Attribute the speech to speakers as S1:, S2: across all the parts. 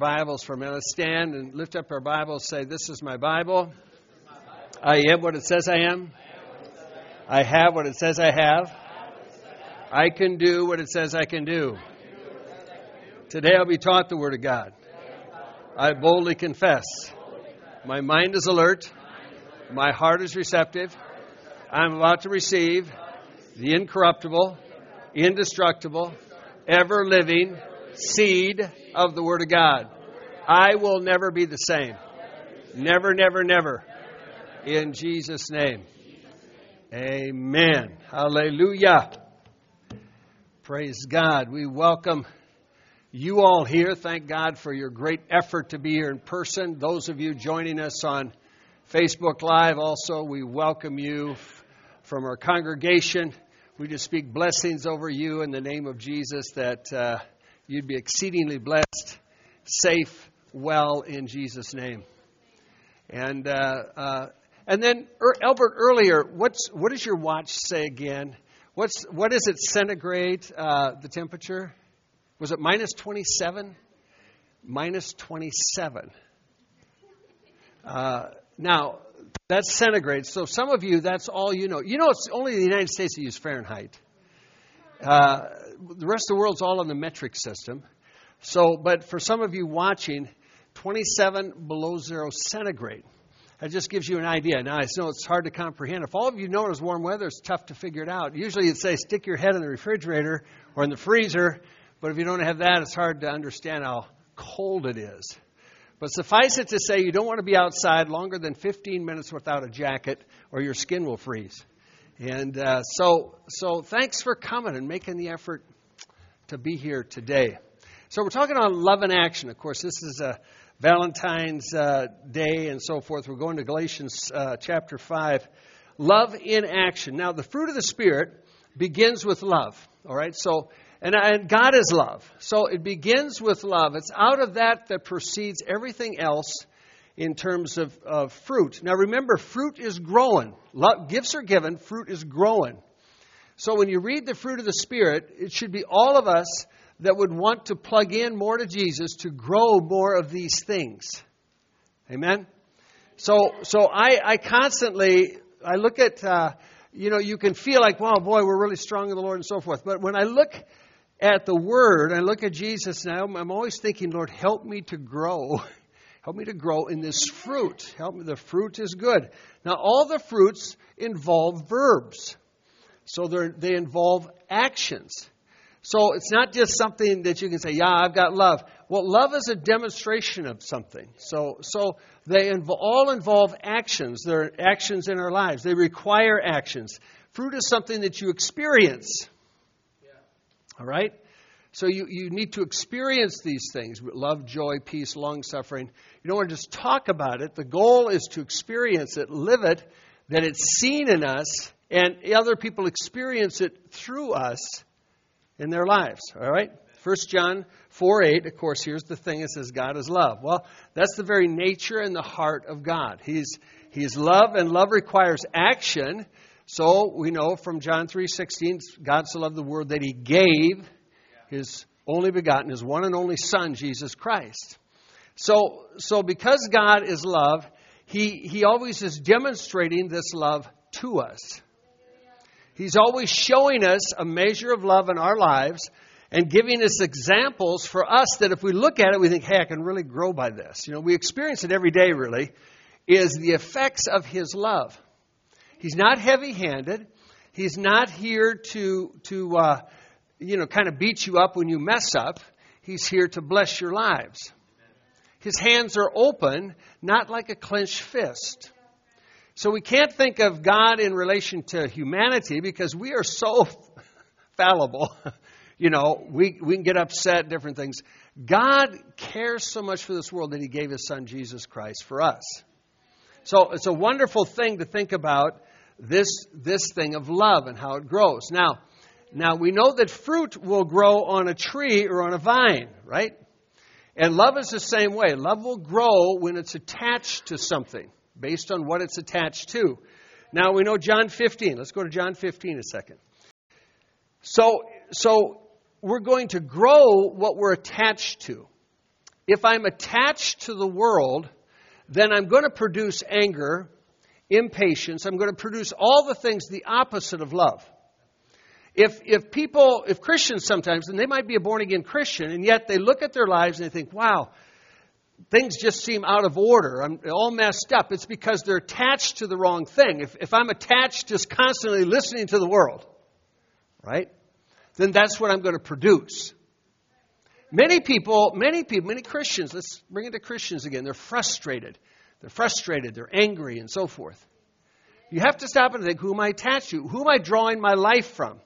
S1: Bibles for a minute. Stand and lift up our Bibles. Say, This is my Bible. I am what it says I am. I have what it says I have. I can do what it says I can do. Today I'll be taught the Word of God. I boldly confess. My mind is alert. My heart is receptive. I'm about to receive the incorruptible, indestructible, ever living seed of the Word of God. I will never be the same. Never, never, never. In Jesus' name. Amen. Hallelujah. Praise God. We welcome you all here. Thank God for your great effort to be here in person. Those of you joining us on Facebook Live, also, we welcome you from our congregation. We just speak blessings over you in the name of Jesus that uh, you'd be exceedingly blessed, safe, well in Jesus' name. And uh, uh, and then er, Albert earlier, what's what does your watch say again? What's what is it centigrade? Uh, the temperature was it minus twenty seven? Minus twenty seven. Uh, now that's centigrade. So some of you, that's all you know. You know, it's only the United States that use Fahrenheit. Uh, the rest of the world's all in the metric system. So, but for some of you watching, 27 below zero centigrade. That just gives you an idea. Now, I know it's hard to comprehend. If all of you know it is warm weather, it's tough to figure it out. Usually you'd say stick your head in the refrigerator or in the freezer, but if you don't have that, it's hard to understand how cold it is. But suffice it to say, you don't want to be outside longer than 15 minutes without a jacket, or your skin will freeze. And uh, so, so thanks for coming and making the effort to be here today. So we're talking on love and action. Of course, this is a Valentine's uh, Day and so forth. We're going to Galatians uh, chapter five. Love in action. Now, the fruit of the Spirit begins with love. All right. So, and, and God is love. So it begins with love. It's out of that that proceeds everything else in terms of, of fruit. Now, remember, fruit is growing. Gifts are given. Fruit is growing. So when you read the fruit of the Spirit, it should be all of us that would want to plug in more to Jesus to grow more of these things. Amen? So, so I, I constantly, I look at, uh, you know, you can feel like, wow, boy, we're really strong in the Lord and so forth. But when I look at the Word, I look at Jesus now, I'm always thinking, Lord, help me to grow. Help me to grow in this fruit. Help me. The fruit is good. Now, all the fruits involve verbs. So they involve actions. So it's not just something that you can say, yeah, I've got love. Well, love is a demonstration of something. So, so they all involve actions. They're actions in our lives. They require actions. Fruit is something that you experience. All right? So you, you need to experience these things love, joy, peace, long suffering. You don't want to just talk about it. The goal is to experience it, live it, that it's seen in us, and other people experience it through us in their lives. All right? 1 John 4 8, of course, here's the thing it says God is love. Well, that's the very nature and the heart of God. He's, he's love, and love requires action. So we know from John 3 16, God so loved the world that he gave his only begotten, his one and only Son, Jesus Christ. So, so because God is love, he, he always is demonstrating this love to us. He's always showing us a measure of love in our lives and giving us examples for us that if we look at it, we think, hey, I can really grow by this. You know, we experience it every day, really, is the effects of His love. He's not heavy handed. He's not here to, to uh, you know, kind of beat you up when you mess up. He's here to bless your lives. His hands are open, not like a clenched fist. So we can't think of God in relation to humanity because we are so fallible. you know, we, we can get upset, different things. God cares so much for this world that He gave His Son, Jesus Christ, for us. So it's a wonderful thing to think about this, this thing of love and how it grows. Now, now we know that fruit will grow on a tree or on a vine, right? And love is the same way. Love will grow when it's attached to something, based on what it's attached to. Now we know John 15. Let's go to John 15 a second. So, so we're going to grow what we're attached to. If I'm attached to the world, then I'm going to produce anger, impatience. I'm going to produce all the things the opposite of love. If, if people, if Christians sometimes, and they might be a born again Christian, and yet they look at their lives and they think, wow, things just seem out of order. I'm all messed up. It's because they're attached to the wrong thing. If, if I'm attached just constantly listening to the world, right, then that's what I'm going to produce. Many people, many people, many Christians, let's bring it to Christians again, they're frustrated. They're frustrated, they're angry, and so forth. You have to stop and think who am I attached to? Who am I drawing my life from?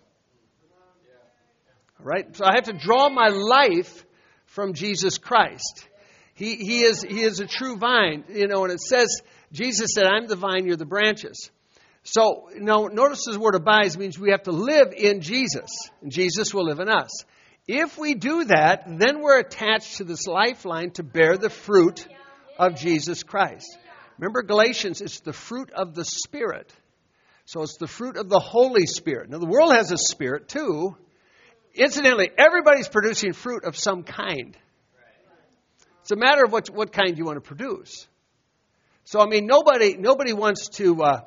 S1: Right? So I have to draw my life from Jesus Christ. He, he, is, he is a true vine. You know, and it says, Jesus said, I'm the vine, you're the branches. So, you know, notice this word abides means we have to live in Jesus, and Jesus will live in us. If we do that, then we're attached to this lifeline to bear the fruit of Jesus Christ. Remember Galatians, it's the fruit of the Spirit. So it's the fruit of the Holy Spirit. Now, the world has a spirit too. Incidentally, everybody's producing fruit of some kind. It's a matter of what, what kind you want to produce. So, I mean, nobody, nobody wants to, uh,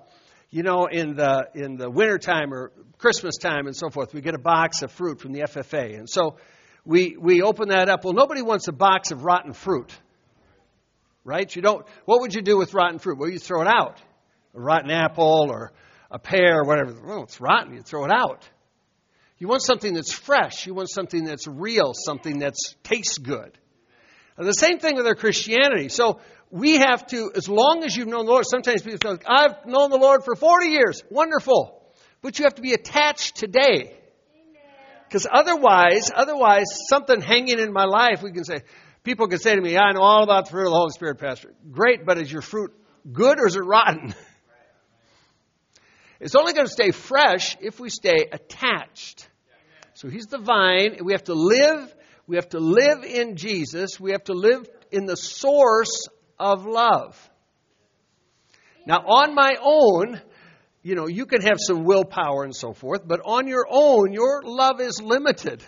S1: you know, in the, in the wintertime or Christmas time and so forth, we get a box of fruit from the FFA. And so we, we open that up. Well, nobody wants a box of rotten fruit right? You don't, what would you do with rotten fruit? Well, you throw it out. A rotten apple or a pear or whatever. Well, it's rotten. You throw it out. You want something that's fresh. You want something that's real, something that tastes good. And the same thing with our Christianity. So we have to, as long as you've known the Lord, sometimes people say, I've known the Lord for 40 years. Wonderful. But you have to be attached today. Because otherwise, otherwise, something hanging in my life, we can say, People can say to me, I know all about the fruit of the Holy Spirit, Pastor. Great, but is your fruit good or is it rotten? It's only going to stay fresh if we stay attached. So he's the vine. We have to live. We have to live in Jesus. We have to live in the source of love. Now, on my own, you know, you can have some willpower and so forth, but on your own, your love is limited.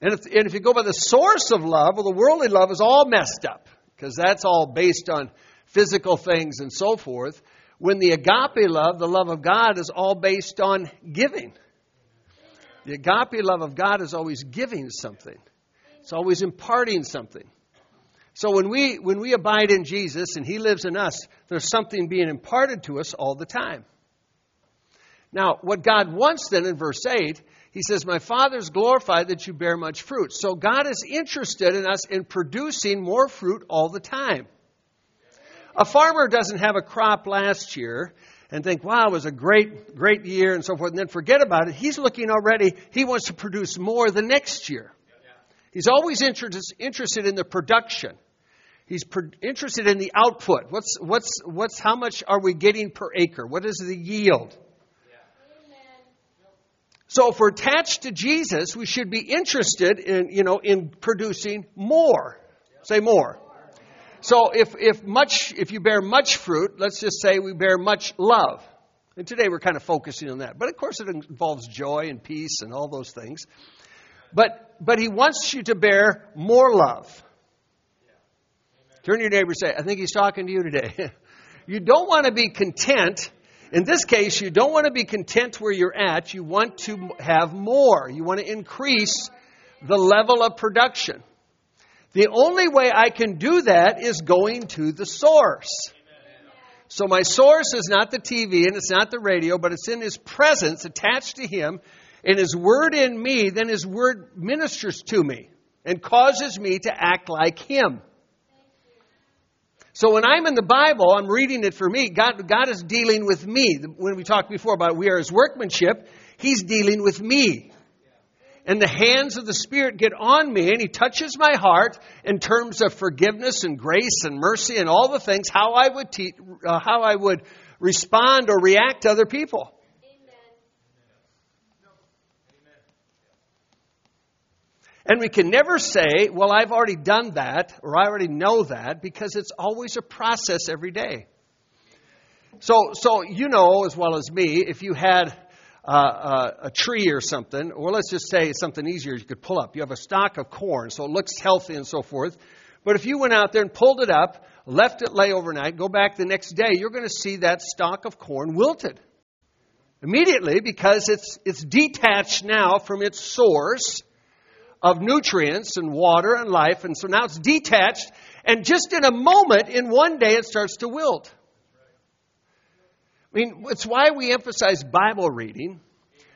S1: And if, and if you go by the source of love, well, the worldly love is all messed up because that's all based on physical things and so forth. When the agape love, the love of God, is all based on giving. The agape love of God is always giving something. It's always imparting something. So when we when we abide in Jesus and He lives in us, there's something being imparted to us all the time. Now, what God wants then in verse 8 he says, My Father's glorified that you bear much fruit. So God is interested in us in producing more fruit all the time. A farmer doesn't have a crop last year and think, wow, it was a great, great year and so forth, and then forget about it. He's looking already, he wants to produce more the next year. He's always interested in the production. He's interested in the output. What's, what's, what's, how much are we getting per acre? What is the yield? So if we're attached to Jesus, we should be interested in, you know, in producing more. Say more. So if, if much, if you bear much fruit, let's just say we bear much love. And today we're kind of focusing on that. But of course it involves joy and peace and all those things. But, but he wants you to bear more love. Turn to your neighbor and say, I think he's talking to you today. you don't want to be content in this case, you don't want to be content where you're at. You want to have more. You want to increase the level of production. The only way I can do that is going to the source. So my source is not the TV and it's not the radio, but it's in His presence attached to Him and His Word in me, then His Word ministers to me and causes me to act like Him. So when I'm in the Bible, I'm reading it for me. God, God is dealing with me. When we talked before about we are His workmanship, He's dealing with me. And the hands of the Spirit get on me, and He touches my heart in terms of forgiveness and grace and mercy and all the things how I would te- uh, how I would respond or react to other people. And we can never say, well, I've already done that or I already know that because it's always a process every day. So, so you know as well as me, if you had uh, uh, a tree or something, or let's just say something easier you could pull up. You have a stalk of corn, so it looks healthy and so forth. But if you went out there and pulled it up, left it lay overnight, go back the next day, you're going to see that stalk of corn wilted immediately because it's, it's detached now from its source of nutrients and water and life. And so now it's detached. And just in a moment, in one day, it starts to wilt. I mean, it's why we emphasize Bible reading,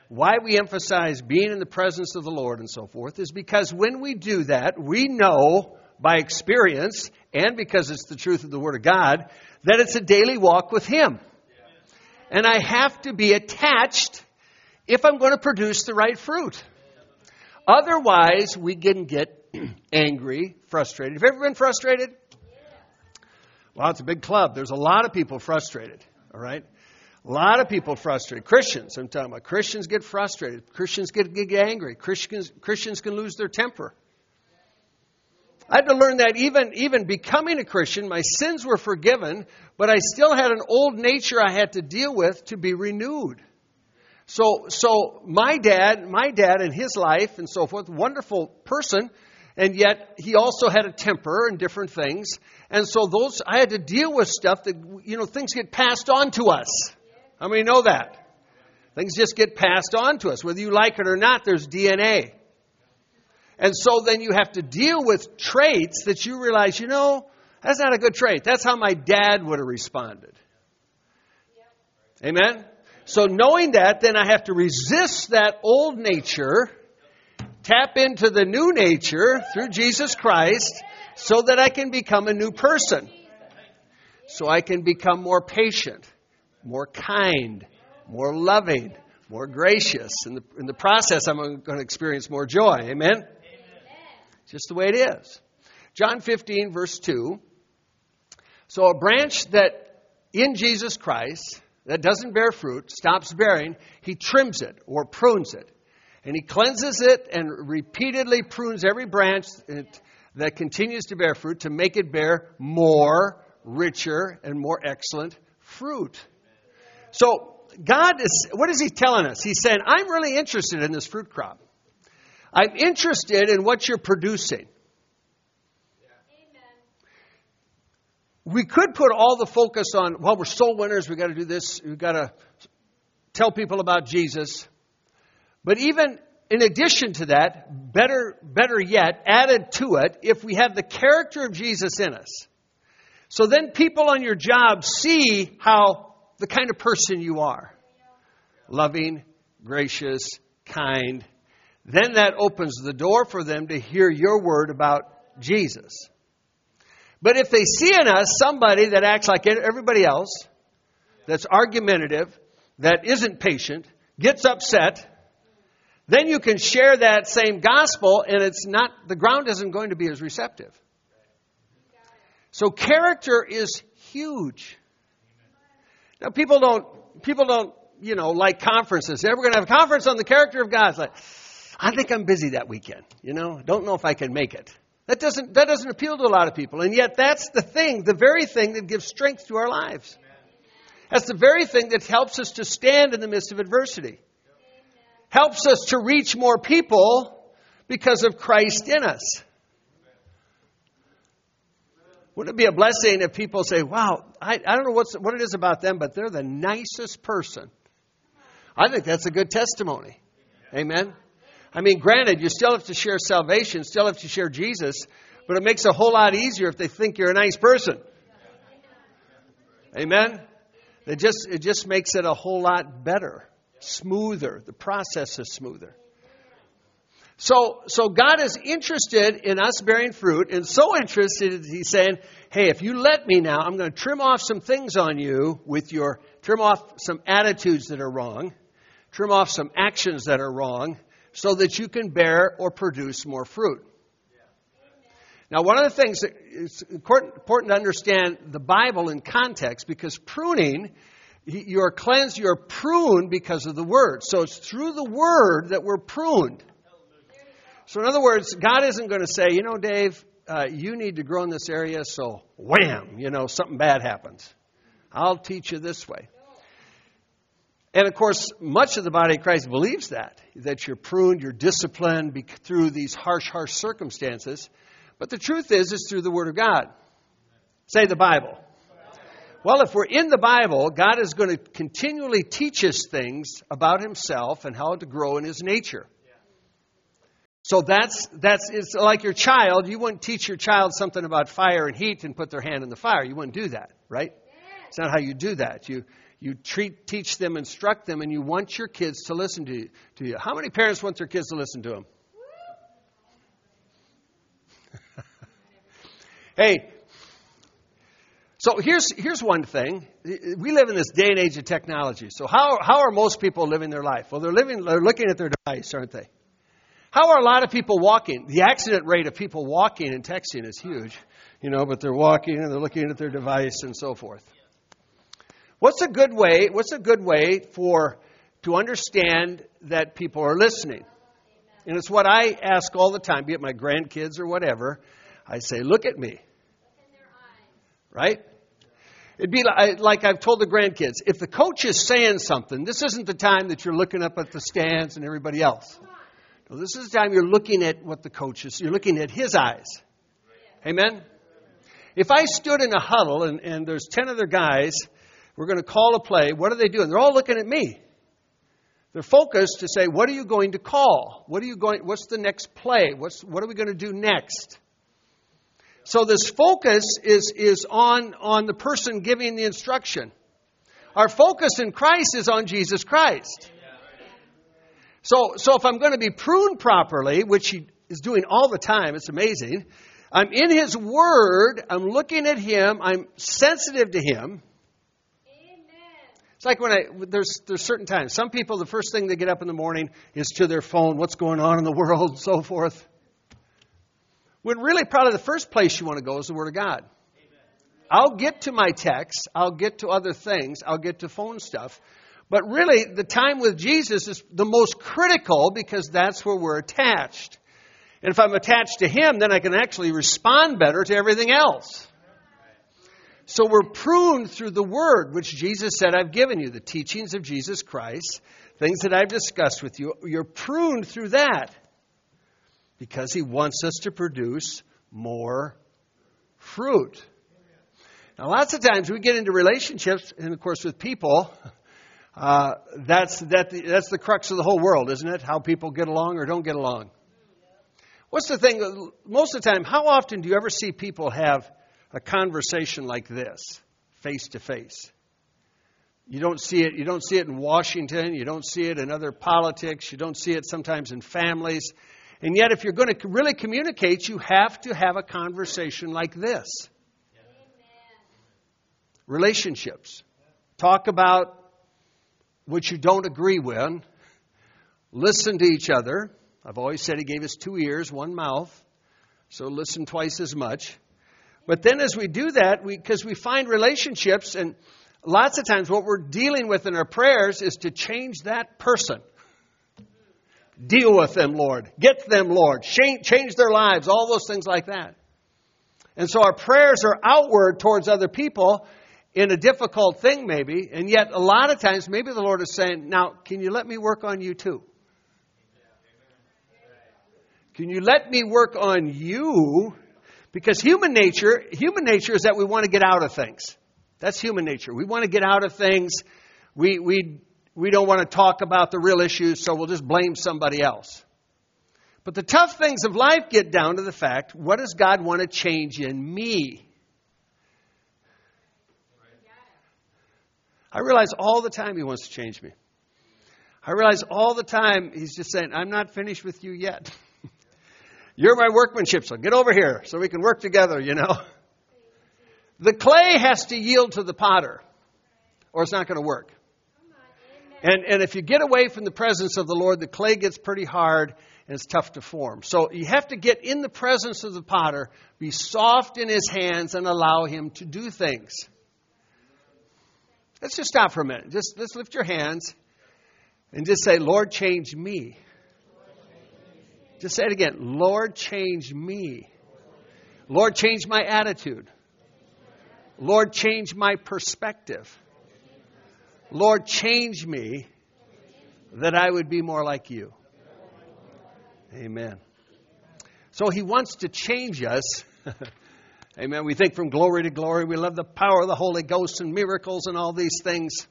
S1: why we emphasize being in the presence of the Lord and so forth, is because when we do that, we know by experience and because it's the truth of the Word of God that it's a daily walk with Him. And I have to be attached if I'm going to produce the right fruit. Otherwise, we can get angry, frustrated. Have you ever been frustrated? Well, it's a big club. There's a lot of people frustrated, all right? A lot of people frustrated. Christians, I'm talking about. Christians get frustrated. Christians get, get angry. Christians, Christians can lose their temper. I had to learn that even, even becoming a Christian, my sins were forgiven, but I still had an old nature I had to deal with to be renewed. So, so my dad, my dad and his life and so forth, wonderful person, and yet he also had a temper and different things. And so those, I had to deal with stuff that, you know, things get passed on to us. How many know that? Things just get passed on to us. Whether you like it or not, there's DNA. And so then you have to deal with traits that you realize, you know, that's not a good trait. That's how my dad would have responded. Amen? So knowing that, then I have to resist that old nature, tap into the new nature through Jesus Christ, so that I can become a new person. So I can become more patient, more kind, more loving, more gracious. In the, in the process, I'm going to experience more joy. Amen? It's just the way it is. John 15, verse 2. So a branch that in Jesus Christ that doesn't bear fruit, stops bearing, he trims it or prunes it. And he cleanses it and repeatedly prunes every branch that continues to bear fruit to make it bear more, richer, and more excellent fruit. So, God is, what is He telling us? He's saying, I'm really interested in this fruit crop. I'm interested in what you're producing. we could put all the focus on, well, we're soul winners, we've got to do this, we've got to tell people about Jesus. But even in addition to that, better, better yet, added to it, if we have the character of Jesus in us. So then people on your job see how the kind of person you are loving, gracious, kind. Then that opens the door for them to hear your word about Jesus. But if they see in us somebody that acts like everybody else, that's argumentative, that isn't patient, gets upset, then you can share that same gospel and it's not, the ground isn't going to be as receptive. So character is huge. Now people don't, people don't, you know, like conferences. They're going to have a conference on the character of God. It's like, I think I'm busy that weekend. You know, don't know if I can make it. That doesn't, that doesn't appeal to a lot of people. And yet, that's the thing, the very thing that gives strength to our lives. That's the very thing that helps us to stand in the midst of adversity. Helps us to reach more people because of Christ in us. Wouldn't it be a blessing if people say, wow, I, I don't know what's, what it is about them, but they're the nicest person? I think that's a good testimony. Amen. I mean, granted, you still have to share salvation, still have to share Jesus, but it makes it a whole lot easier if they think you're a nice person. Amen? It just, it just makes it a whole lot better, smoother. The process is smoother. So, so God is interested in us bearing fruit, and so interested, that He's saying, "Hey, if you let me now, I'm going to trim off some things on you with your trim off some attitudes that are wrong, trim off some actions that are wrong, so that you can bear or produce more fruit." Now, one of the things that it's important to understand the Bible in context because pruning, you are cleansed, you are pruned because of the Word. So it's through the Word that we're pruned. So, in other words, God isn't going to say, you know, Dave, uh, you need to grow in this area, so wham, you know, something bad happens. I'll teach you this way. And of course, much of the body of Christ believes that, that you're pruned, you're disciplined through these harsh, harsh circumstances. But the truth is, it's through the Word of God. Say the Bible. Well, if we're in the Bible, God is going to continually teach us things about Himself and how to grow in His nature. So that's that's it's like your child. You wouldn't teach your child something about fire and heat and put their hand in the fire. You wouldn't do that, right? It's not how you do that. You you treat, teach them, instruct them, and you want your kids to listen to you, to you. How many parents want their kids to listen to them? hey, so here's, here's one thing. We live in this day and age of technology. So how, how are most people living their life? Well, they're living, they're looking at their device, aren't they? How are a lot of people walking? The accident rate of people walking and texting is huge, you know, but they're walking and they're looking at their device and so forth. What's a good way, what's a good way for, to understand that people are listening? And it's what I ask all the time, be it my grandkids or whatever. I say, look at me. Right? It'd be like, I've told the grandkids if the coach is saying something, this isn't the time that you're looking up at the stands and everybody else. This is the time you're looking at what the coach is, you're looking at his eyes. Amen? If I stood in a huddle and, and there's 10 other guys, we're going to call a play, what are they doing? They're all looking at me. They're focused to say, what are you going to call? What are you going, what's the next play? What's, what are we going to do next? So this focus is, is on, on the person giving the instruction. Our focus in Christ is on Jesus Christ. So, so if I'm going to be pruned properly, which he is doing all the time, it's amazing. I'm in his word, I'm looking at him, I'm sensitive to him. It's like when I there's there's certain times. Some people the first thing they get up in the morning is to their phone, what's going on in the world, and so forth. When really, probably the first place you want to go is the Word of God. I'll get to my text, I'll get to other things, I'll get to phone stuff. But really, the time with Jesus is the most critical because that's where we're attached. And if I'm attached to Him, then I can actually respond better to everything else. So we're pruned through the Word, which Jesus said, I've given you, the teachings of Jesus Christ, things that I've discussed with you. You're pruned through that because he wants us to produce more fruit. Now, lots of times we get into relationships, and of course, with people, uh, that's, that, that's the crux of the whole world, isn't it? How people get along or don't get along. What's the thing? Most of the time, how often do you ever see people have a conversation like this, face to face? You don't see it. You don't see it in Washington. You don't see it in other politics. You don't see it sometimes in families. And yet, if you're going to really communicate, you have to have a conversation like this relationships. Talk about what you don't agree with. Listen to each other. I've always said he gave us two ears, one mouth. So listen twice as much. But then as we do that, because we, we find relationships, and lots of times what we're dealing with in our prayers is to change that person. Deal with them, Lord. Get them, Lord. Change, change their lives, all those things like that. And so our prayers are outward towards other people in a difficult thing, maybe, and yet a lot of times, maybe the Lord is saying, Now, can you let me work on you too? Can you let me work on you? Because human nature, human nature is that we want to get out of things. That's human nature. We want to get out of things. We, we we don't want to talk about the real issues, so we'll just blame somebody else. But the tough things of life get down to the fact what does God want to change in me? I realize all the time He wants to change me. I realize all the time He's just saying, I'm not finished with you yet. You're my workmanship, so get over here so we can work together, you know. The clay has to yield to the potter, or it's not going to work. And, and if you get away from the presence of the Lord, the clay gets pretty hard and it's tough to form. So you have to get in the presence of the potter, be soft in his hands, and allow him to do things. Let's just stop for a minute. Just let's lift your hands and just say, Lord, change me. Just say it again. Lord, change me. Lord, change my attitude. Lord, change my perspective. Lord, change me that I would be more like you. Amen. So he wants to change us. Amen. We think from glory to glory. We love the power of the Holy Ghost and miracles and all these things.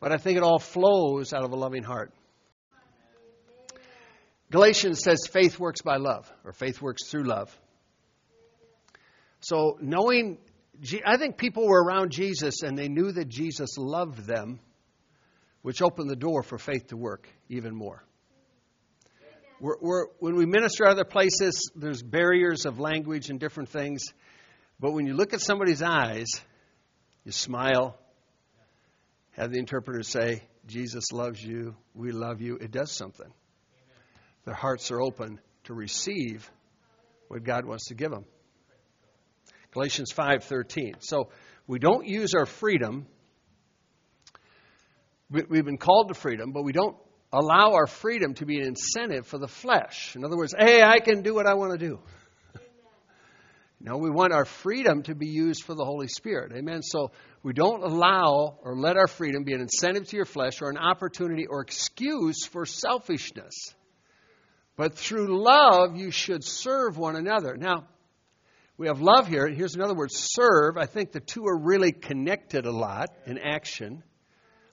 S1: But I think it all flows out of a loving heart. Galatians says faith works by love, or faith works through love. So, knowing, I think people were around Jesus and they knew that Jesus loved them, which opened the door for faith to work even more. We're, we're, when we minister other places, there's barriers of language and different things. But when you look at somebody's eyes, you smile, have the interpreter say, Jesus loves you, we love you, it does something. Their hearts are open to receive what God wants to give them. Galatians 5:13. So we don't use our freedom. We've been called to freedom, but we don't allow our freedom to be an incentive for the flesh. In other words, hey, I can do what I want to do. No, we want our freedom to be used for the Holy Spirit. Amen. So we don't allow or let our freedom be an incentive to your flesh or an opportunity or excuse for selfishness. But through love, you should serve one another. Now, we have love here. Here's another word serve. I think the two are really connected a lot in action.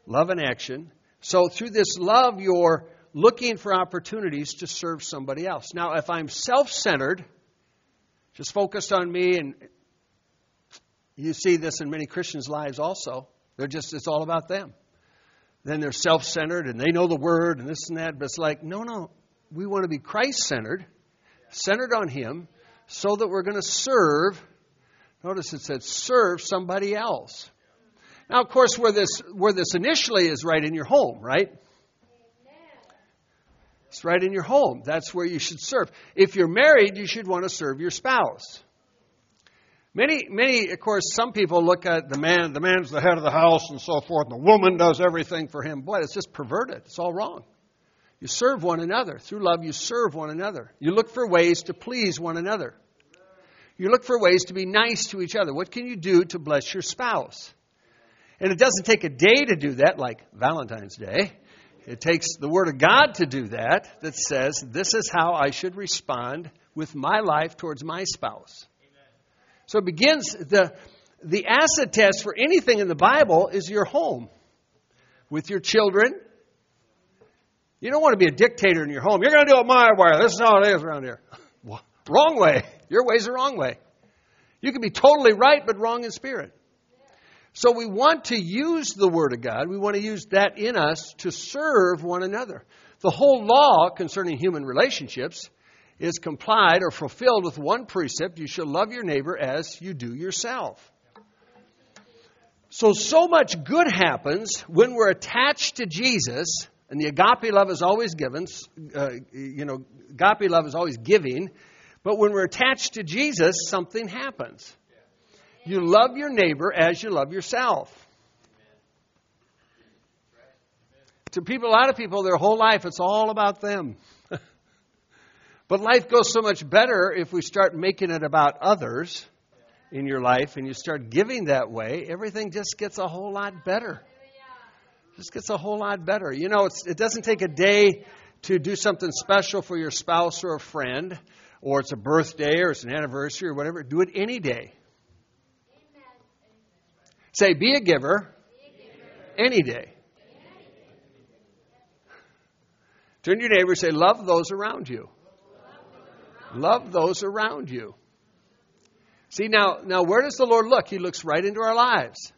S1: Love and action. So through this love, you're looking for opportunities to serve somebody else. Now, if I'm self centered, just focused on me, and you see this in many Christians' lives also, they're just, it's all about them. Then they're self centered and they know the word and this and that, but it's like, no, no, we want to be Christ centered, centered on Him, so that we're going to serve. Notice it said serve somebody else. Now, of course, where this, where this initially is right in your home, right? Right in your home. That's where you should serve. If you're married, you should want to serve your spouse. Many, many, of course, some people look at the man, the man's the head of the house and so forth, and the woman does everything for him. Boy, it's just perverted. It's all wrong. You serve one another. Through love, you serve one another. You look for ways to please one another. You look for ways to be nice to each other. What can you do to bless your spouse? And it doesn't take a day to do that, like Valentine's Day. It takes the Word of God to do that, that says, this is how I should respond with my life towards my spouse. Amen. So it begins, the, the acid test for anything in the Bible is your home. With your children. You don't want to be a dictator in your home. You're going to do it my way. This is how it is around here. wrong way. Your way's the wrong way. You can be totally right, but wrong in spirit. So we want to use the Word of God. We want to use that in us to serve one another. The whole law concerning human relationships is complied or fulfilled with one precept you shall love your neighbor as you do yourself. So, so much good happens when we're attached to Jesus, and the agape love is always given. Uh, you know, agape love is always giving. But when we're attached to Jesus, something happens. You love your neighbor as you love yourself. To people, a lot of people, their whole life, it's all about them. but life goes so much better if we start making it about others in your life and you start giving that way. Everything just gets a whole lot better. Just gets a whole lot better. You know, it doesn't take a day to do something special for your spouse or a friend, or it's a birthday or it's an anniversary or whatever. Do it any day. Say, be a giver, any day. Turn to your neighbor and say, love those around you. Love those around you. See, now, now where does the Lord look? He looks right into our lives.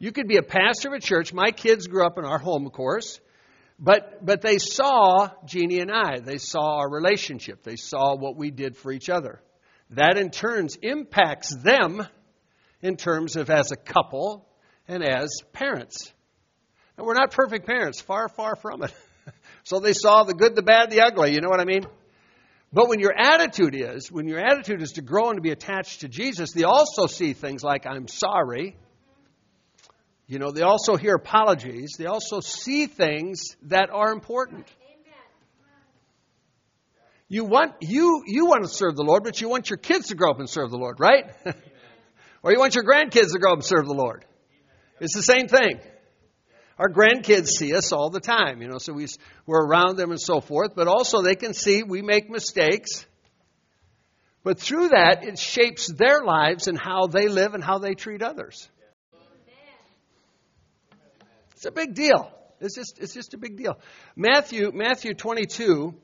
S1: You could be a pastor of a church. My kids grew up in our home, of course. But, but they saw Jeannie and I. They saw our relationship. They saw what we did for each other. That in turns impacts them in terms of as a couple and as parents. And we're not perfect parents, far, far from it. so they saw the good, the bad, the ugly. You know what I mean? But when your attitude is, when your attitude is to grow and to be attached to Jesus, they also see things like, I'm sorry. You know, they also hear apologies. They also see things that are important. You want, you, you want to serve the Lord, but you want your kids to grow up and serve the Lord, right? or you want your grandkids to grow up and serve the Lord. It's the same thing. Our grandkids see us all the time, you know, so we, we're around them and so forth, but also they can see we make mistakes. But through that, it shapes their lives and how they live and how they treat others. It's a big deal. It's just, it's just a big deal. Matthew, Matthew 22,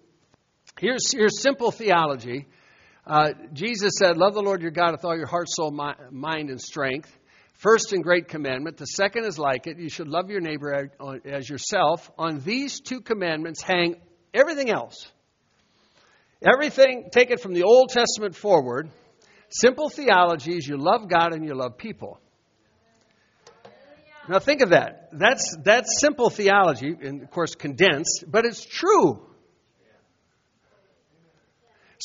S1: here's, here's simple theology. Uh, Jesus said, Love the Lord your God with all your heart, soul, mind, and strength. First and great commandment. The second is like it. You should love your neighbor as yourself. On these two commandments hang everything else. Everything, take it from the Old Testament forward. Simple theology is you love God and you love people. Now think of that. That's, that's simple theology, and of course condensed, but it's true.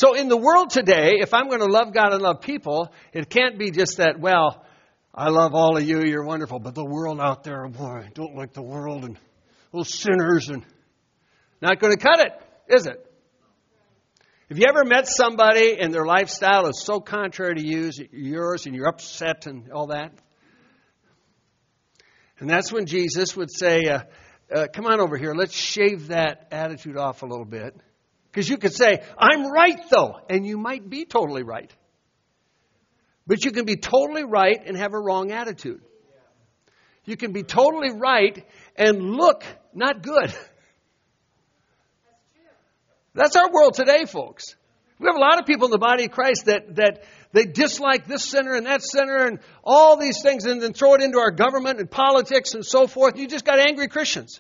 S1: So in the world today, if I'm going to love God and love people, it can't be just that, well, I love all of you, you're wonderful, but the world out there, boy, I don't like the world and those sinners and not going to cut it, is it? Have you ever met somebody and their lifestyle is so contrary to yours and you're upset and all that? And that's when Jesus would say, uh, uh, Come on over here, let's shave that attitude off a little bit. Because you could say, I'm right though, and you might be totally right. But you can be totally right and have a wrong attitude. You can be totally right and look not good. That's our world today, folks. We have a lot of people in the body of Christ that, that they dislike this sinner and that sinner and all these things and then throw it into our government and politics and so forth. You just got angry Christians.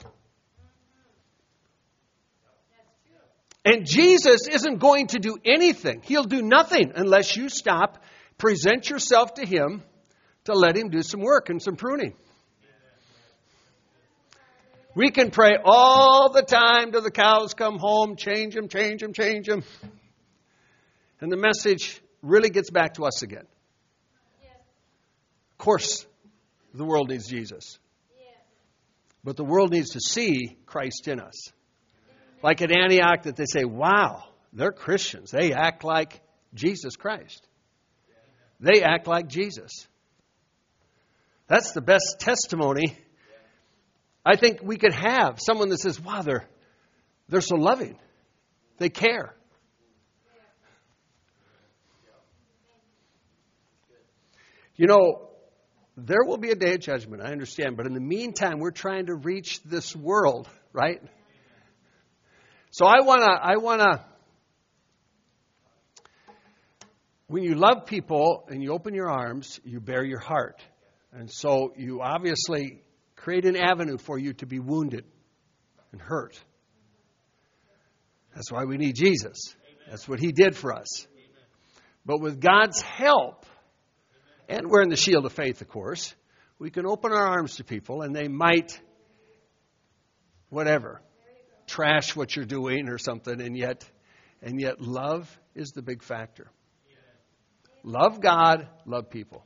S1: And Jesus isn't going to do anything. He'll do nothing unless you stop present yourself to Him to let Him do some work and some pruning. We can pray all the time till the cows come home, change them, change them, change them. And the message really gets back to us again. Of course, the world needs Jesus. But the world needs to see Christ in us. Like at Antioch, that they say, wow, they're Christians. They act like Jesus Christ. They act like Jesus. That's the best testimony I think we could have. Someone that says, wow, they're, they're so loving. They care. You know, there will be a day of judgment, I understand, but in the meantime, we're trying to reach this world, right? So I want to I want to when you love people and you open your arms, you bare your heart. And so you obviously create an avenue for you to be wounded and hurt. That's why we need Jesus. That's what he did for us. But with God's help, and we're in the shield of faith, of course, we can open our arms to people and they might, whatever, trash what you're doing or something, and yet, and yet love is the big factor. Love God, love people.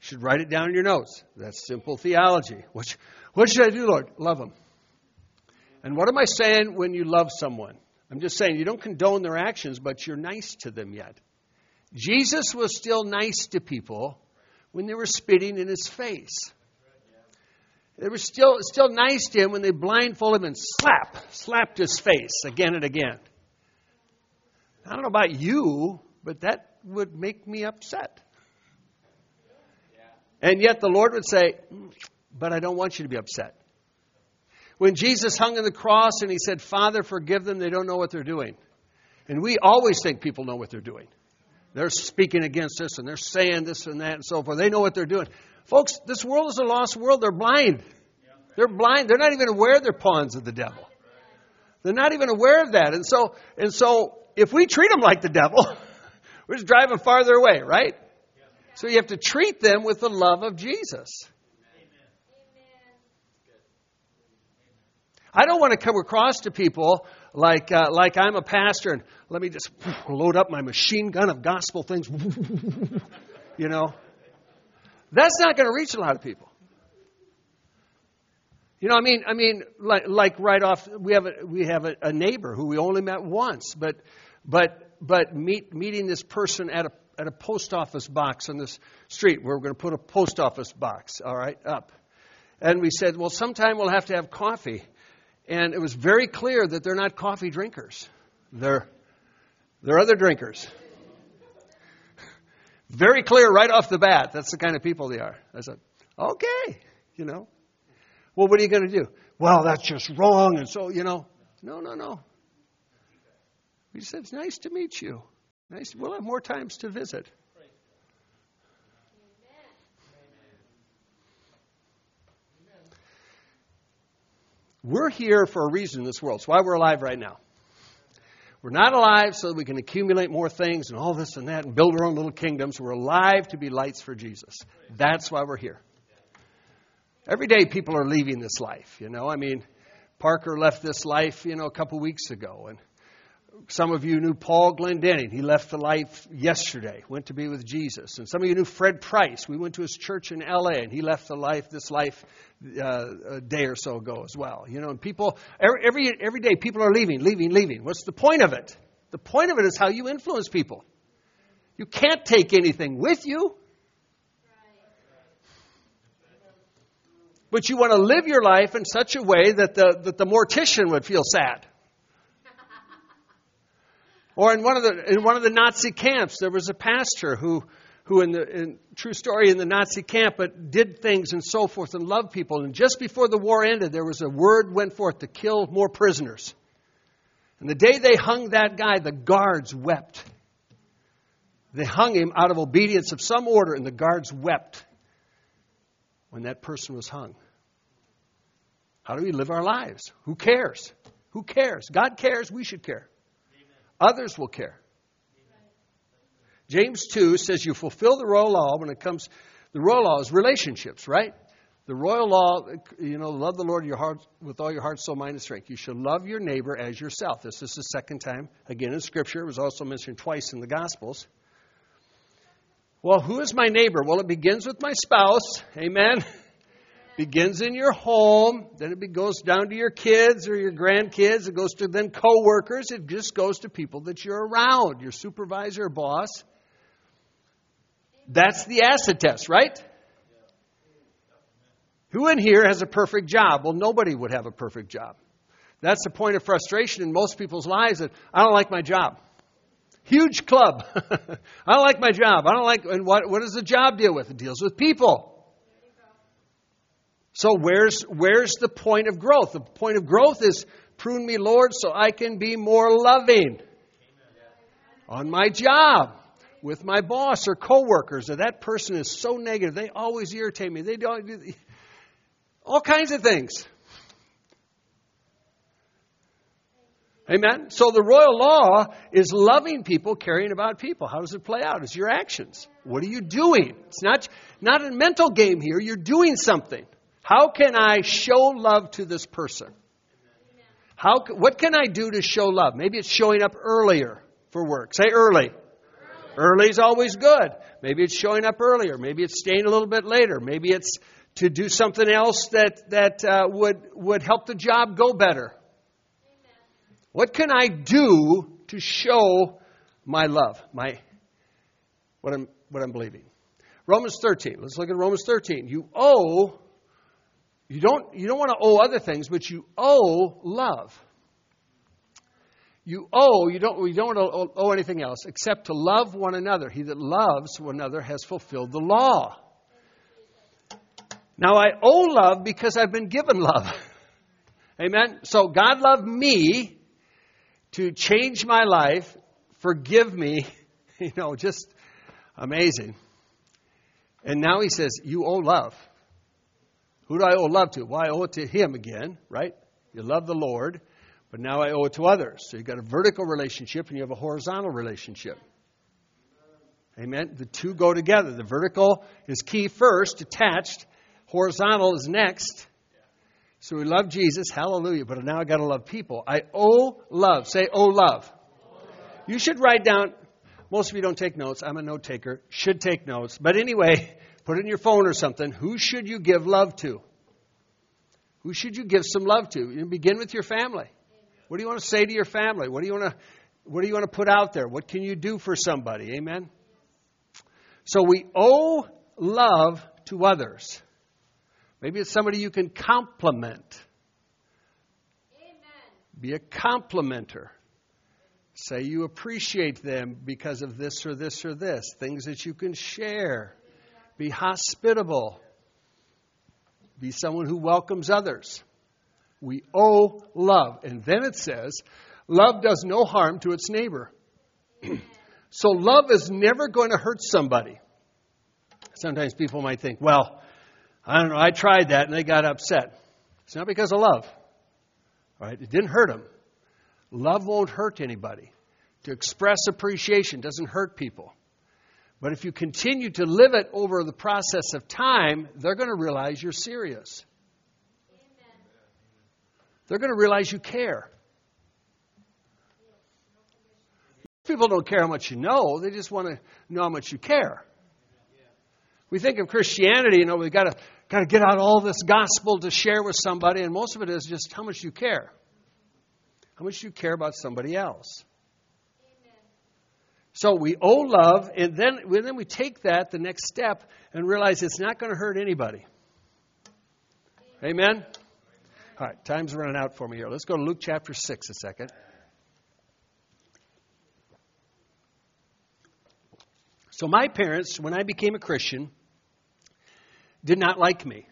S1: You should write it down in your notes. That's simple theology. What, what should I do, Lord? Love them. And what am I saying when you love someone? I'm just saying you don't condone their actions, but you're nice to them yet. Jesus was still nice to people when they were spitting in his face. They were still, still nice to him when they blindfolded him and slap, slapped his face again and again. I don't know about you, but that would make me upset. And yet the Lord would say, mm, But I don't want you to be upset. When Jesus hung on the cross and he said, Father, forgive them, they don't know what they're doing. And we always think people know what they're doing. They're speaking against us and they're saying this and that and so forth. They know what they're doing. Folks, this world is a lost world. They're blind. They're blind. They're not even aware they're pawns of the devil. They're not even aware of that. And so, and so if we treat them like the devil, we're just driving farther away, right? So you have to treat them with the love of Jesus. I don't want to come across to people like uh, like I'm a pastor and let me just load up my machine gun of gospel things. you know, that's not going to reach a lot of people. You know, I mean, I mean, like, like right off, we have a, we have a, a neighbor who we only met once, but but but meet, meeting this person at a at a post office box on this street. Where we're going to put a post office box, all right, up. And we said, well, sometime we'll have to have coffee. And it was very clear that they're not coffee drinkers. They're, they're other drinkers. Very clear right off the bat. That's the kind of people they are. I said, okay, you know. Well, what are you going to do? Well, that's just wrong. And so, you know, no, no, no. He said, it's nice to meet you. Nice. We'll have more times to visit. We're here for a reason in this world. It's why we're alive right now. We're not alive so that we can accumulate more things and all this and that and build our own little kingdoms. We're alive to be lights for Jesus. That's why we're here. Every day people are leaving this life, you know. I mean, Parker left this life, you know, a couple weeks ago. And some of you knew Paul Glendenning. He left the life yesterday, went to be with Jesus. And some of you knew Fred Price. We went to his church in L.A. and he left the life, this life, uh, a day or so ago as well. You know, and people every, every every day people are leaving, leaving, leaving. What's the point of it? The point of it is how you influence people. You can't take anything with you. But you want to live your life in such a way that the, that the mortician would feel sad. Or in one of the in one of the Nazi camps, there was a pastor who who in the in, true story in the Nazi camp, but did things and so forth and loved people. And just before the war ended, there was a word went forth to kill more prisoners. And the day they hung that guy, the guards wept. They hung him out of obedience of some order, and the guards wept when that person was hung. How do we live our lives? Who cares? Who cares? God cares, we should care. Others will care. James 2 says you fulfill the royal law when it comes, the royal law is relationships, right? The royal law, you know, love the Lord your heart with all your heart, soul, mind, and strength. You should love your neighbor as yourself. This is the second time, again in Scripture. It was also mentioned twice in the Gospels. Well, who is my neighbor? Well, it begins with my spouse. Amen. begins in your home, then it goes down to your kids or your grandkids, it goes to then coworkers, it just goes to people that you're around, your supervisor boss. That's the acid test, right? Who in here has a perfect job? Well, nobody would have a perfect job. That's the point of frustration in most people's lives that I don't like my job. Huge club. I don't like my job. I don't like, and what, what does the job deal with? It deals with people. So where's, where's the point of growth? The point of growth is prune me, Lord, so I can be more loving on my job with my boss or coworkers. Or that person is so negative. They always irritate me. They don't do all kinds of things. Amen. So the royal law is loving people, caring about people. How does it play out? It's your actions. What are you doing? It's not not a mental game here. You're doing something. How can I show love to this person? How, what can I do to show love? Maybe it's showing up earlier for work. Say early. Early is always good. Maybe it's showing up earlier. Maybe it's staying a little bit later. Maybe it's to do something else that, that uh, would, would help the job go better. What can I do to show my love, my, what, I'm, what I'm believing? Romans 13. Let's look at Romans 13. You owe you don't, you don't want to owe other things, but you owe love. You owe, you don't, you don't owe anything else except to love one another. He that loves one another has fulfilled the law. Now I owe love because I've been given love. Amen? So God loved me to change my life, forgive me, you know, just amazing. And now He says, You owe love. Who do I owe love to? Well, I owe it to Him again, right? You love the Lord. But now I owe it to others. So you've got a vertical relationship and you have a horizontal relationship. Amen. The two go together. The vertical is key first, attached. Horizontal is next. So we love Jesus, hallelujah, but now I've got to love people. I owe love. Say, owe love. You should write down, most of you don't take notes. I'm a note taker, should take notes. But anyway, put it in your phone or something. Who should you give love to? Who should you give some love to? You begin with your family. What do you want to say to your family? What do you want to what do you want to put out there? What can you do for somebody? Amen. So we owe love to others. Maybe it's somebody you can compliment. Amen. Be a complimenter. Say you appreciate them because of this or this or this. Things that you can share. Be hospitable. Be someone who welcomes others. We owe love. And then it says, love does no harm to its neighbor. so love is never going to hurt somebody. Sometimes people might think, well, I don't know, I tried that and they got upset. It's not because of love. Right? It didn't hurt them. Love won't hurt anybody. To express appreciation doesn't hurt people. But if you continue to live it over the process of time, they're going to realize you're serious. Amen. They're going to realize you care. People don't care how much you know, they just want to know how much you care. We think of Christianity, you know, we've got to, got to get out all this gospel to share with somebody, and most of it is just how much you care. How much you care about somebody else. So we owe love, and then, and then we take that the next step and realize it's not going to hurt anybody. Amen? All right, time's running out for me here. Let's go to Luke chapter 6 a second. So, my parents, when I became a Christian, did not like me.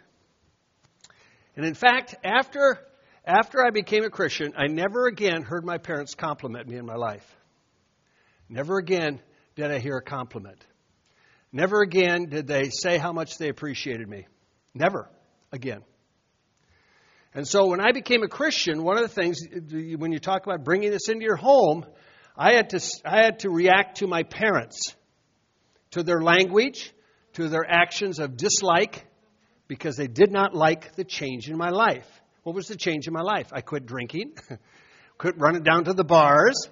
S1: And in fact, after, after I became a Christian, I never again heard my parents compliment me in my life. Never again did I hear a compliment. Never again did they say how much they appreciated me. Never again. And so when I became a Christian, one of the things, when you talk about bringing this into your home, I had to, I had to react to my parents, to their language, to their actions of dislike, because they did not like the change in my life. What was the change in my life? I quit drinking, quit running down to the bars,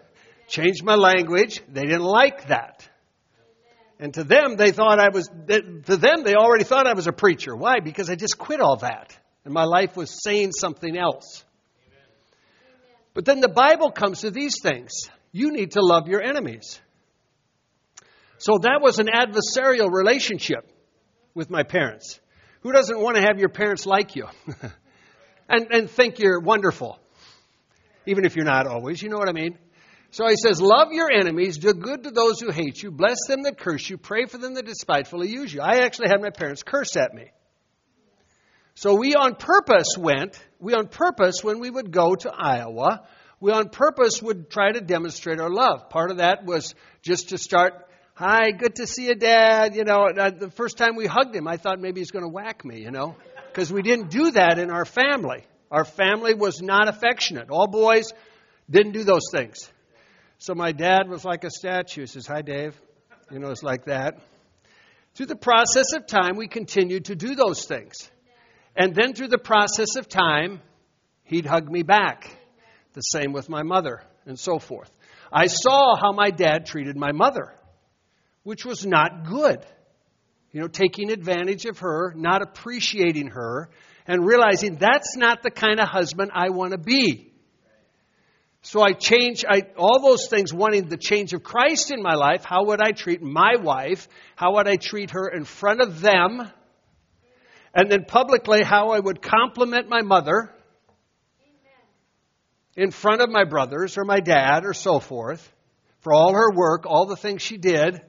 S1: changed my language. They didn't like that. And to them, they thought I was, to them, they already thought I was a preacher. Why? Because I just quit all that. And my life was saying something else. But then the Bible comes to these things. You need to love your enemies. So that was an adversarial relationship with my parents. Who doesn't want to have your parents like you and, and think you're wonderful? Even if you're not always, you know what I mean? So he says, Love your enemies, do good to those who hate you, bless them that curse you, pray for them that despitefully use you. I actually had my parents curse at me. So we on purpose went, we on purpose, when we would go to Iowa, we on purpose would try to demonstrate our love. Part of that was just to start, hi, good to see you, Dad. You know, the first time we hugged him, I thought maybe he's going to whack me, you know, because we didn't do that in our family. Our family was not affectionate. All boys didn't do those things. So my dad was like a statue. He says, Hi, Dave. You know, it's like that. Through the process of time, we continued to do those things. And then through the process of time, he'd hug me back. The same with my mother, and so forth. I saw how my dad treated my mother, which was not good. You know, taking advantage of her, not appreciating her, and realizing that's not the kind of husband I want to be. So I change I, all those things, wanting the change of Christ in my life. How would I treat my wife? How would I treat her in front of them? And then publicly, how I would compliment my mother in front of my brothers or my dad or so forth for all her work, all the things she did.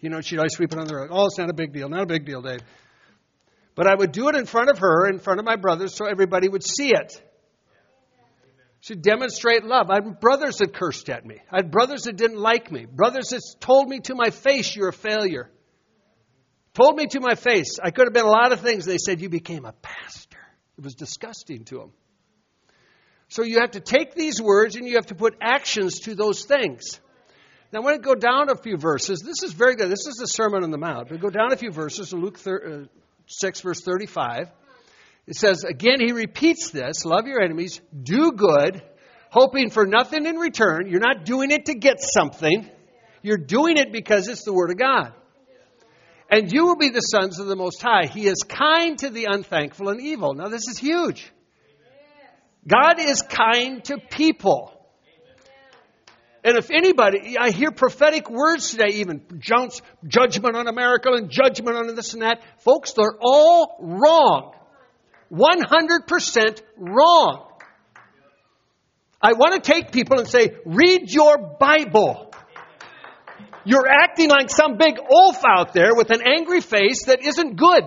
S1: You know, she'd always sweep it under the rug. Oh, it's not a big deal. Not a big deal, Dave. But I would do it in front of her, in front of my brothers, so everybody would see it to demonstrate love. I had brothers that cursed at me. I had brothers that didn't like me. Brothers that told me to my face, you're a failure. Told me to my face. I could have been a lot of things. They said, You became a pastor. It was disgusting to them. So you have to take these words and you have to put actions to those things. Now, I want to go down a few verses. This is very good. This is the Sermon on the Mount. We go down a few verses to Luke uh, 6, verse 35. It says, again, he repeats this love your enemies, do good, hoping for nothing in return. You're not doing it to get something, you're doing it because it's the Word of God. And you will be the sons of the Most High. He is kind to the unthankful and evil. Now, this is huge. God is kind to people. And if anybody, I hear prophetic words today, even judgment on America and judgment on this and that. Folks, they're all wrong. 100% wrong. I want to take people and say, read your Bible. You're acting like some big oaf out there with an angry face that isn't good.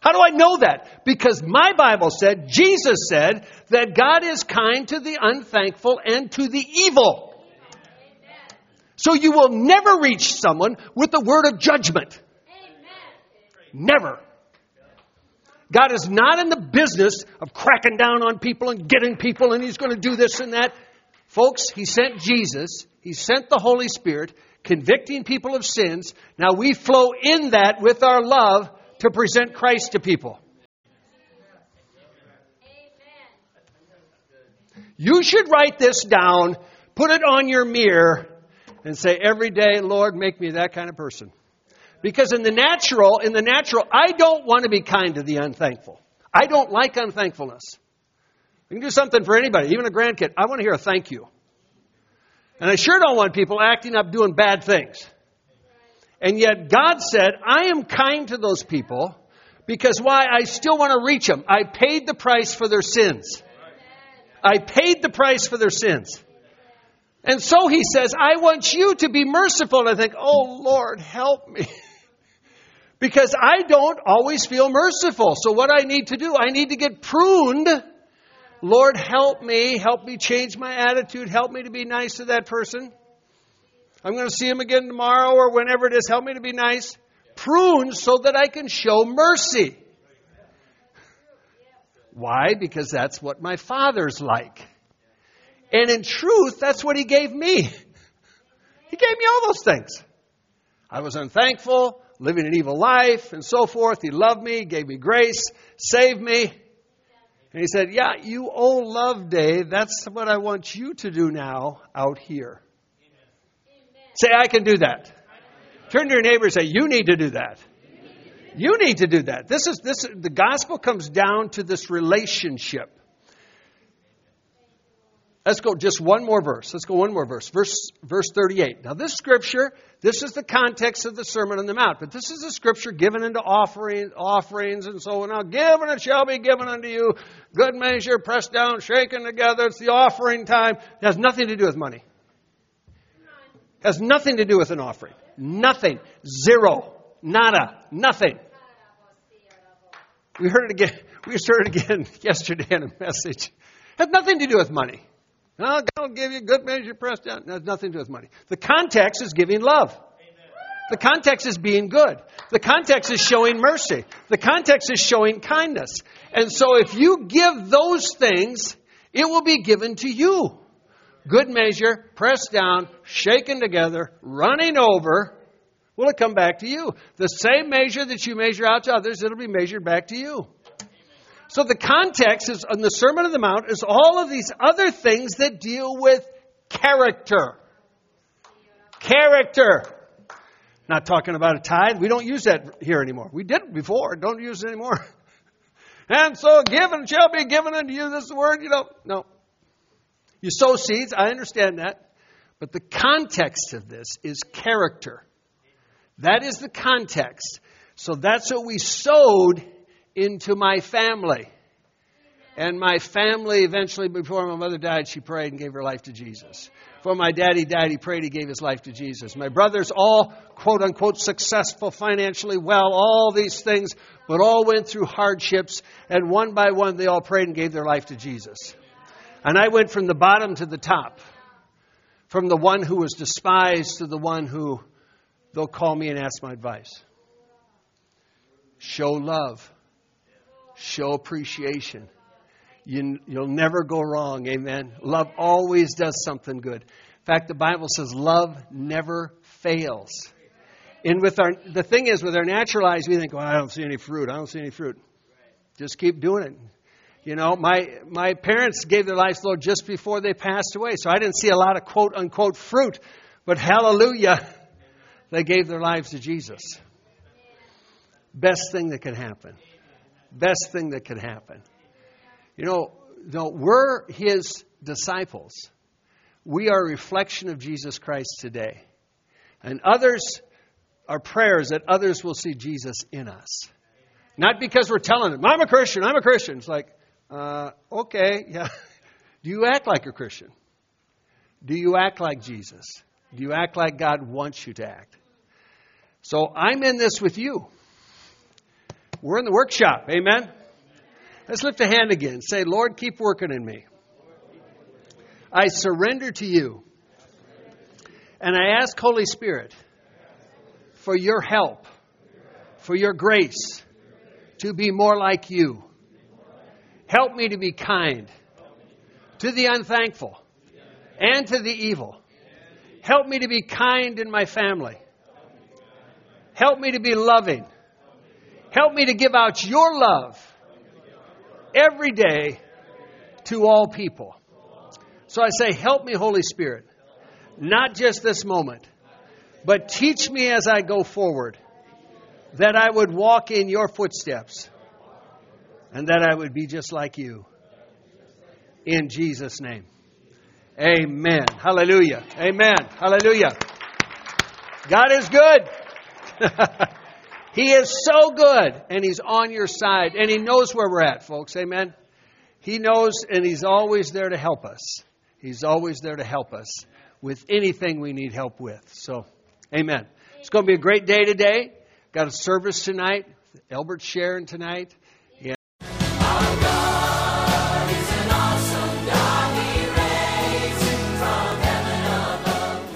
S1: How do I know that? Because my Bible said, Jesus said, that God is kind to the unthankful and to the evil. So you will never reach someone with the word of judgment. Never. God is not in the business of cracking down on people and getting people and he's going to do this and that. Folks, he sent Jesus, he sent the Holy Spirit, convicting people of sins. Now we flow in that with our love to present Christ to people. You should write this down, put it on your mirror, and say, every day, Lord, make me that kind of person. Because in the natural, in the natural, I don't want to be kind to the unthankful. I don't like unthankfulness. You can do something for anybody, even a grandkid. I want to hear a thank you. And I sure don't want people acting up doing bad things. And yet God said, I am kind to those people because why? I still want to reach them. I paid the price for their sins. I paid the price for their sins. And so he says, I want you to be merciful. And I think, oh Lord, help me. because I don't always feel merciful. So what I need to do, I need to get pruned. Lord, help me. Help me change my attitude. Help me to be nice to that person. I'm going to see him again tomorrow or whenever it is. Help me to be nice. Prune so that I can show mercy. Why? Because that's what my father's like. And in truth, that's what he gave me. He gave me all those things. I was unthankful, living an evil life, and so forth. He loved me, gave me grace, saved me. And he said, Yeah, you owe love day. That's what I want you to do now out here. Say, I can do that. Turn to your neighbor and say, You need to do that. You need to do that. This is this the gospel comes down to this relationship. Let's go just one more verse. Let's go one more verse. Verse verse 38. Now this scripture, this is the context of the Sermon on the Mount, but this is a scripture given into offering, offerings and so on. Now given it shall be given unto you, good measure, pressed down, shaken together. It's the offering time. It has nothing to do with money. Has nothing to do with an offering. Nothing. Zero. Nada. Nothing. We heard it again. We heard it again yesterday in a message. It has nothing to do with money. No, God will give you good measure pressed down. Has nothing to do with money. The context is giving love. The context is being good. The context is showing mercy. The context is showing kindness. And so if you give those things, it will be given to you good measure, pressed down, shaken together, running over, will it come back to you? The same measure that you measure out to others, it'll be measured back to you. So the context is on the Sermon on the Mount is all of these other things that deal with character. Character. Not talking about a tithe. We don't use that here anymore. We did before. Don't use it anymore. And so given shall be given unto you. This word, you know. No. You sow seeds, I understand that. But the context of this is character. That is the context. So that's what we sowed into my family. And my family eventually, before my mother died, she prayed and gave her life to Jesus. Before my daddy died, he prayed, he gave his life to Jesus. My brothers, all quote unquote successful, financially well, all these things, but all went through hardships, and one by one they all prayed and gave their life to Jesus. And I went from the bottom to the top, from the one who was despised to the one who they'll call me and ask my advice. Show love, show appreciation, You, you'll never go wrong. Amen. Love always does something good. In fact, the Bible says love never fails. And with our, the thing is, with our natural eyes, we think, well, I don't see any fruit. I don't see any fruit. Just keep doing it. You know, my, my parents gave their lives to the Lord just before they passed away, so I didn't see a lot of quote unquote fruit. But hallelujah, they gave their lives to Jesus. Best thing that could happen. Best thing that could happen. You know, no, we're his disciples. We are a reflection of Jesus Christ today. And others, are prayers that others will see Jesus in us. Not because we're telling them, I'm a Christian, I'm a Christian. It's like, uh, okay, yeah. Do you act like a Christian? Do you act like Jesus? Do you act like God wants you to act? So I'm in this with you. We're in the workshop. Amen? Let's lift a hand again. Say, Lord, keep working in me. I surrender to you. And I ask, Holy Spirit, for your help, for your grace to be more like you. Help me to be kind to the unthankful and to the evil. Help me to be kind in my family. Help me to be loving. Help me to give out your love every day to all people. So I say, Help me, Holy Spirit, not just this moment, but teach me as I go forward that I would walk in your footsteps and that I would be just like you. In Jesus' name. Amen. Hallelujah. Amen. Hallelujah. God is good. he is so good, and He's on your side, and He knows where we're at, folks. Amen. He knows, and He's always there to help us. He's always there to help us with anything we need help with. So, amen. It's going to be a great day today. Got a service tonight. Albert's sharing tonight.